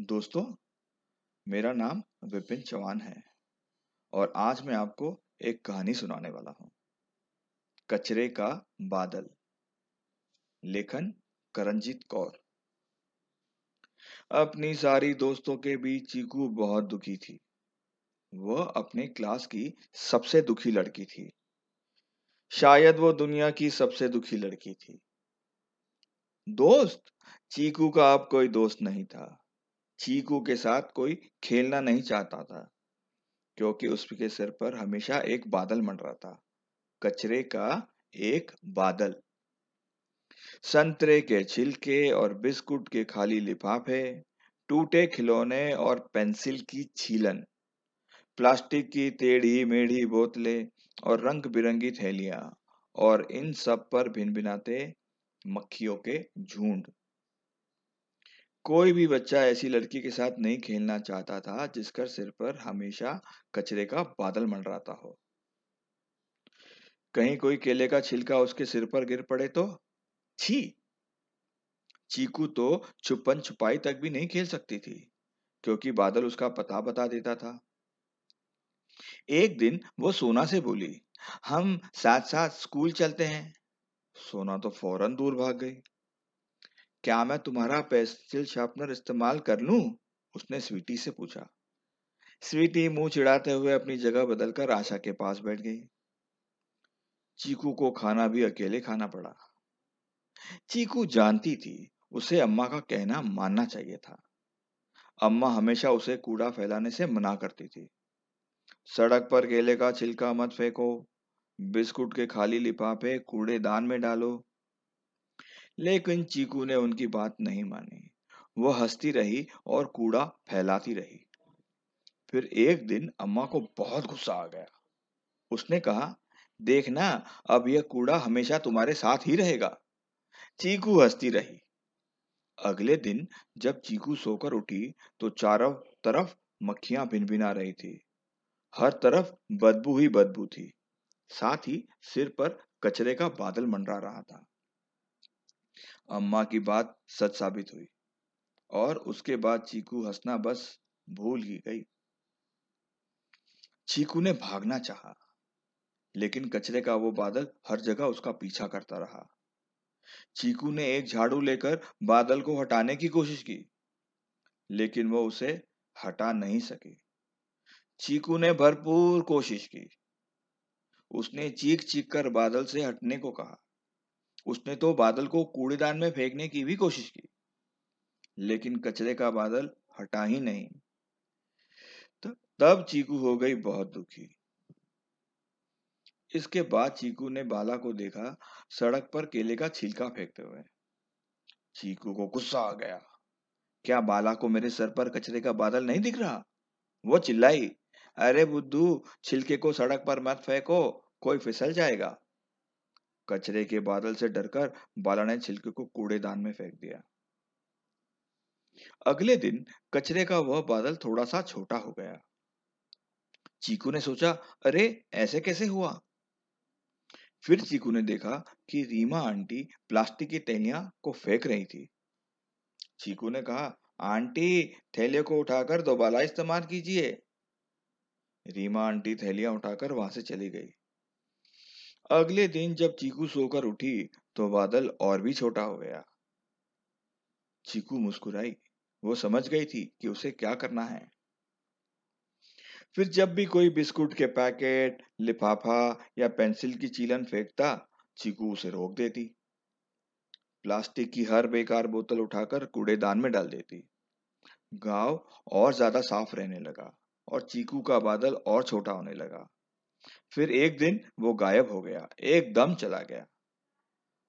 दोस्तों, मेरा नाम विपिन चौहान है और आज मैं आपको एक कहानी सुनाने वाला हूँ। कचरे का बादल। लेखन करणजीत कौर। अपनी सारी दोस्तों के बीच चीकू बहुत दुखी थी। वह अपने क्लास की सबसे दुखी लड़की थी। शायद वो दुनिया की सबसे दुखी लड़की थी। दोस्त, चीकू का अब कोई दोस्त नहीं था। चीकू के साथ कोई खेलना नहीं चाहता था, क्योंकि उसके सिर पर हमेशा एक बादल मंडरा था। कचरे का एक बादल। संतरे के छिलके और बिस्कुट के खाली लिफाफे, टूटे खिलौने और पेंसिल की छीलन, प्लास्टिक की टेढ़ी मेढ़ी बोतलें और रंग बिरंगी थैलियाँ और इन सब पर भिन भिनाते मक्खियों के झुंड। कोई भी बच्चा ऐसी लड़की के साथ नहीं खेलना चाहता था जिसका सिर पर हमेशा कचरे का बादल मंडराता हो। कहीं कोई केले का छिलका उसके सिर पर गिर पड़े तो? छी! चीकू तो छुपन छुपाई तक भी नहीं खेल सकती थी, क्योंकि बादल उसका पता बता देता था। एक दिन वो सोना से बोली, हम साथ साथ स्कूल चलते हैं। सोना तो फ़ौरन दूर भाग गई। क्या मैं तुम्हारा पेंसिल शार्पनर इस्तेमाल कर लूँ? उसने स्वीटी से पूछा। स्वीटी मुँह चिढ़ाते हुए अपनी जगह बदलकर आशा के पास बैठ गई। चीकू को खाना भी अकेले खाना पड़ा। चीकू जानती थी, उसे अम्मा का कहना मानना चाहिए था। अम्मा हमेशा उसे कूड़ा फैलाने से मना करती थी। सड़क पर केले का छिलका मत फेंको, बिस्कुट के खाली लिफाफे कूड़ेदान में डालो लेकिन चीकू ने उनकी बात नहीं मानी। वह हंसती रही और कूड़ा फैलाती रही। फिर एक दिन अम्मा को बहुत गुस्सा आ गया। उसने कहा देखना अब यह कूड़ा हमेशा तुम्हारे साथ ही रहेगा। चीकू हंसती रही। अगले दिन जब चीकू सोकर उठी तो चारों तरफ़ मक्खियाँ भिनभिना रही थी। हर तरफ़ बदबू ही बदबू थी। साथ ही सिर पर कचरे का बादल मंडरा रहा था। अम्मा की बात सच साबित हुई और उसके बाद चीकू हंसना बस भूल ही गई। चीकू ने भागना चाहा, लेकिन कचरे का वो बादल हर जगह उसका पीछा करता रहा। चीकू ने एक झाड़ू लेकर बादल को हटाने की कोशिश की लेकिन वो उसे हटा नहीं सकी। चीकू ने भरपूर कोशिश की। उसने चीख चीख कर बादल से हटने को कहा। उसने तो बादल को कूड़ेदान में फेंकने की भी कोशिश की, लेकिन कचरे का बादल हटा ही नहीं। तब चीकू हो गई बहुत दुखी। इसके बाद चीकू ने बाला को देखा सड़क पर केले का छिलका फेंकते हुए। चीकू को गुस्सा आ गया। क्या बाला को मेरे सर पर कचरे का बादल नहीं दिख रहा? वो चिल्लाई, अरे बुद्धू, छिलके को सड़क पर मत फेंको, कोई फिसल जाएगा। कचरे के बादल से डरकर बाला ने छिलके को कूड़ेदान में फेंक दिया। अगले दिन कचरे का वह बादल थोड़ा सा छोटा हो गया। चीकू ने सोचा, अरे, ऐसे कैसे हुआ? फिर चीकू ने देखा कि रीमा आंटी प्लास्टिक की थैलियाँ को फेंक रही थी। चीकू ने कहा, आंटी, थैलियों को उठाकर दोबारा इस्तेमाल कीजिए। रीमा आंटी थैलियाँ उठाकर वहाँ से चली गई। अगले दिन जब चीकू सोकर उठी तो बादल और भी छोटा हो गया। चीकू मुस्कुराई। वो समझ गई थी कि उसे क्या करना है। फिर जब भी कोई बिस्कुट के पैकेट, लिफाफा या पेंसिल की चीलन फेंकता, चीकू उसे रोक देती। प्लास्टिक की हर बेकार बोतल उठाकर कूड़ेदान में डाल देती। गाँव और ज़्यादा साफ़ रहने लगा और चीकू का बादल और छोटा होने लगा। फिर एक दिन वो गायब हो गया, एकदम चला गया।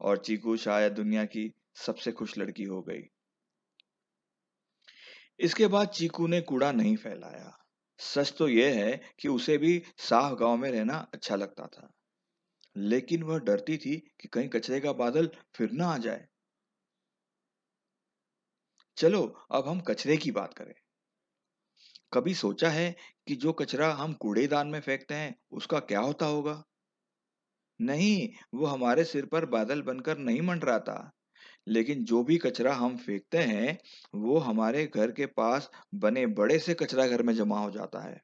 और चीकू शायद दुनिया की सबसे खुश लड़की हो गई। इसके बाद चीकू ने कूड़ा नहीं फैलाया। सच तो यह है कि उसे भी साफ़ गाँव में रहना अच्छा लगता था। लेकिन वह डरती थी कि कहीं कचरे का बादल फिर ना आ जाए। चलो, अब हम कचरे की बात करें। कभी सोचा है कि जो कचरा हम कूड़ेदान में फेंकते हैं, उसका क्या होता होगा? नहीं, वो हमारे सिर पर बादल बनकर नहीं मंडराता लेकिन जो भी कचरा हम फेंकते हैं, वो हमारे घर के पास बने बड़े से कचरा घर में जमा हो जाता है।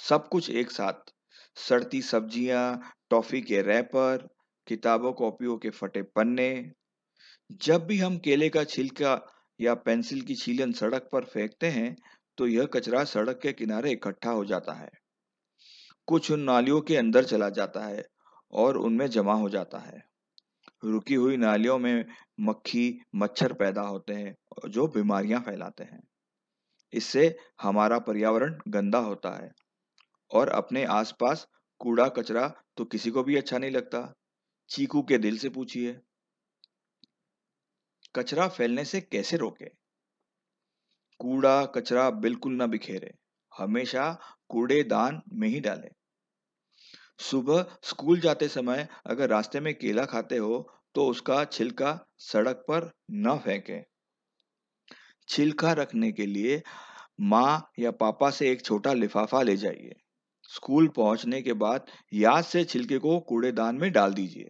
सब कुछ एक साथ। सड़ती सब्ज़ियाँ, टॉफी के रैपर, किताबों, कॉपियों के फटे पन्ने। जब भी हम केले का छिलका या पेंसिल की छीलन सड़क पर फेंकते हैं तो यह कचरा सड़क के किनारे इकट्ठा हो जाता है। कुछ उन नालियों के अंदर चला जाता है और उनमें जमा हो जाता है। रुकी हुई नालियों में मक्खी, मच्छर पैदा होते हैं, जो बीमारियाँ फैलाते हैं। इससे हमारा पर्यावरण गंदा होता है और अपने आसपास कूड़ा कचरा तो किसी को भी अच्छा नहीं लगता। चीकू के दिल से पूछिए। कचरा फैलने से कैसे रोके? कूड़ा, कचरा बिल्कुल ना बिखेरे। हमेशा कूड़ेदान में ही डालें। सुबह स्कूल जाते समय अगर रास्ते में केला खाते हो तो उसका छिलका सड़क पर न फेंकें। छिलका रखने के लिए माँ या पापा से एक छोटा लिफाफा ले जाइए। स्कूल पहुँचने के बाद याद से छिलके को कूड़ेदान में डाल दीजिए।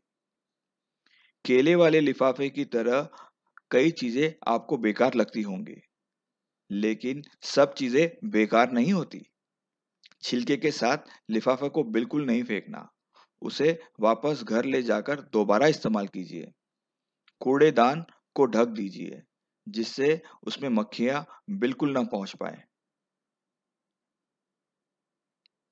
केले वाले लिफाफे की तरह कई चीज़ें आपको बेकार लगती होंगी। लेकिन सब चीज़ें बेकार नहीं होती। छिलके के साथ लिफाफे को बिल्कुल नहीं फेंकना। उसे वापस घर ले जाकर दोबारा इस्तेमाल कीजिए। कूड़ेदान को ढक दीजिए, जिससे उसमें मक्खियाँ बिल्कुल ना पहुँच पाए।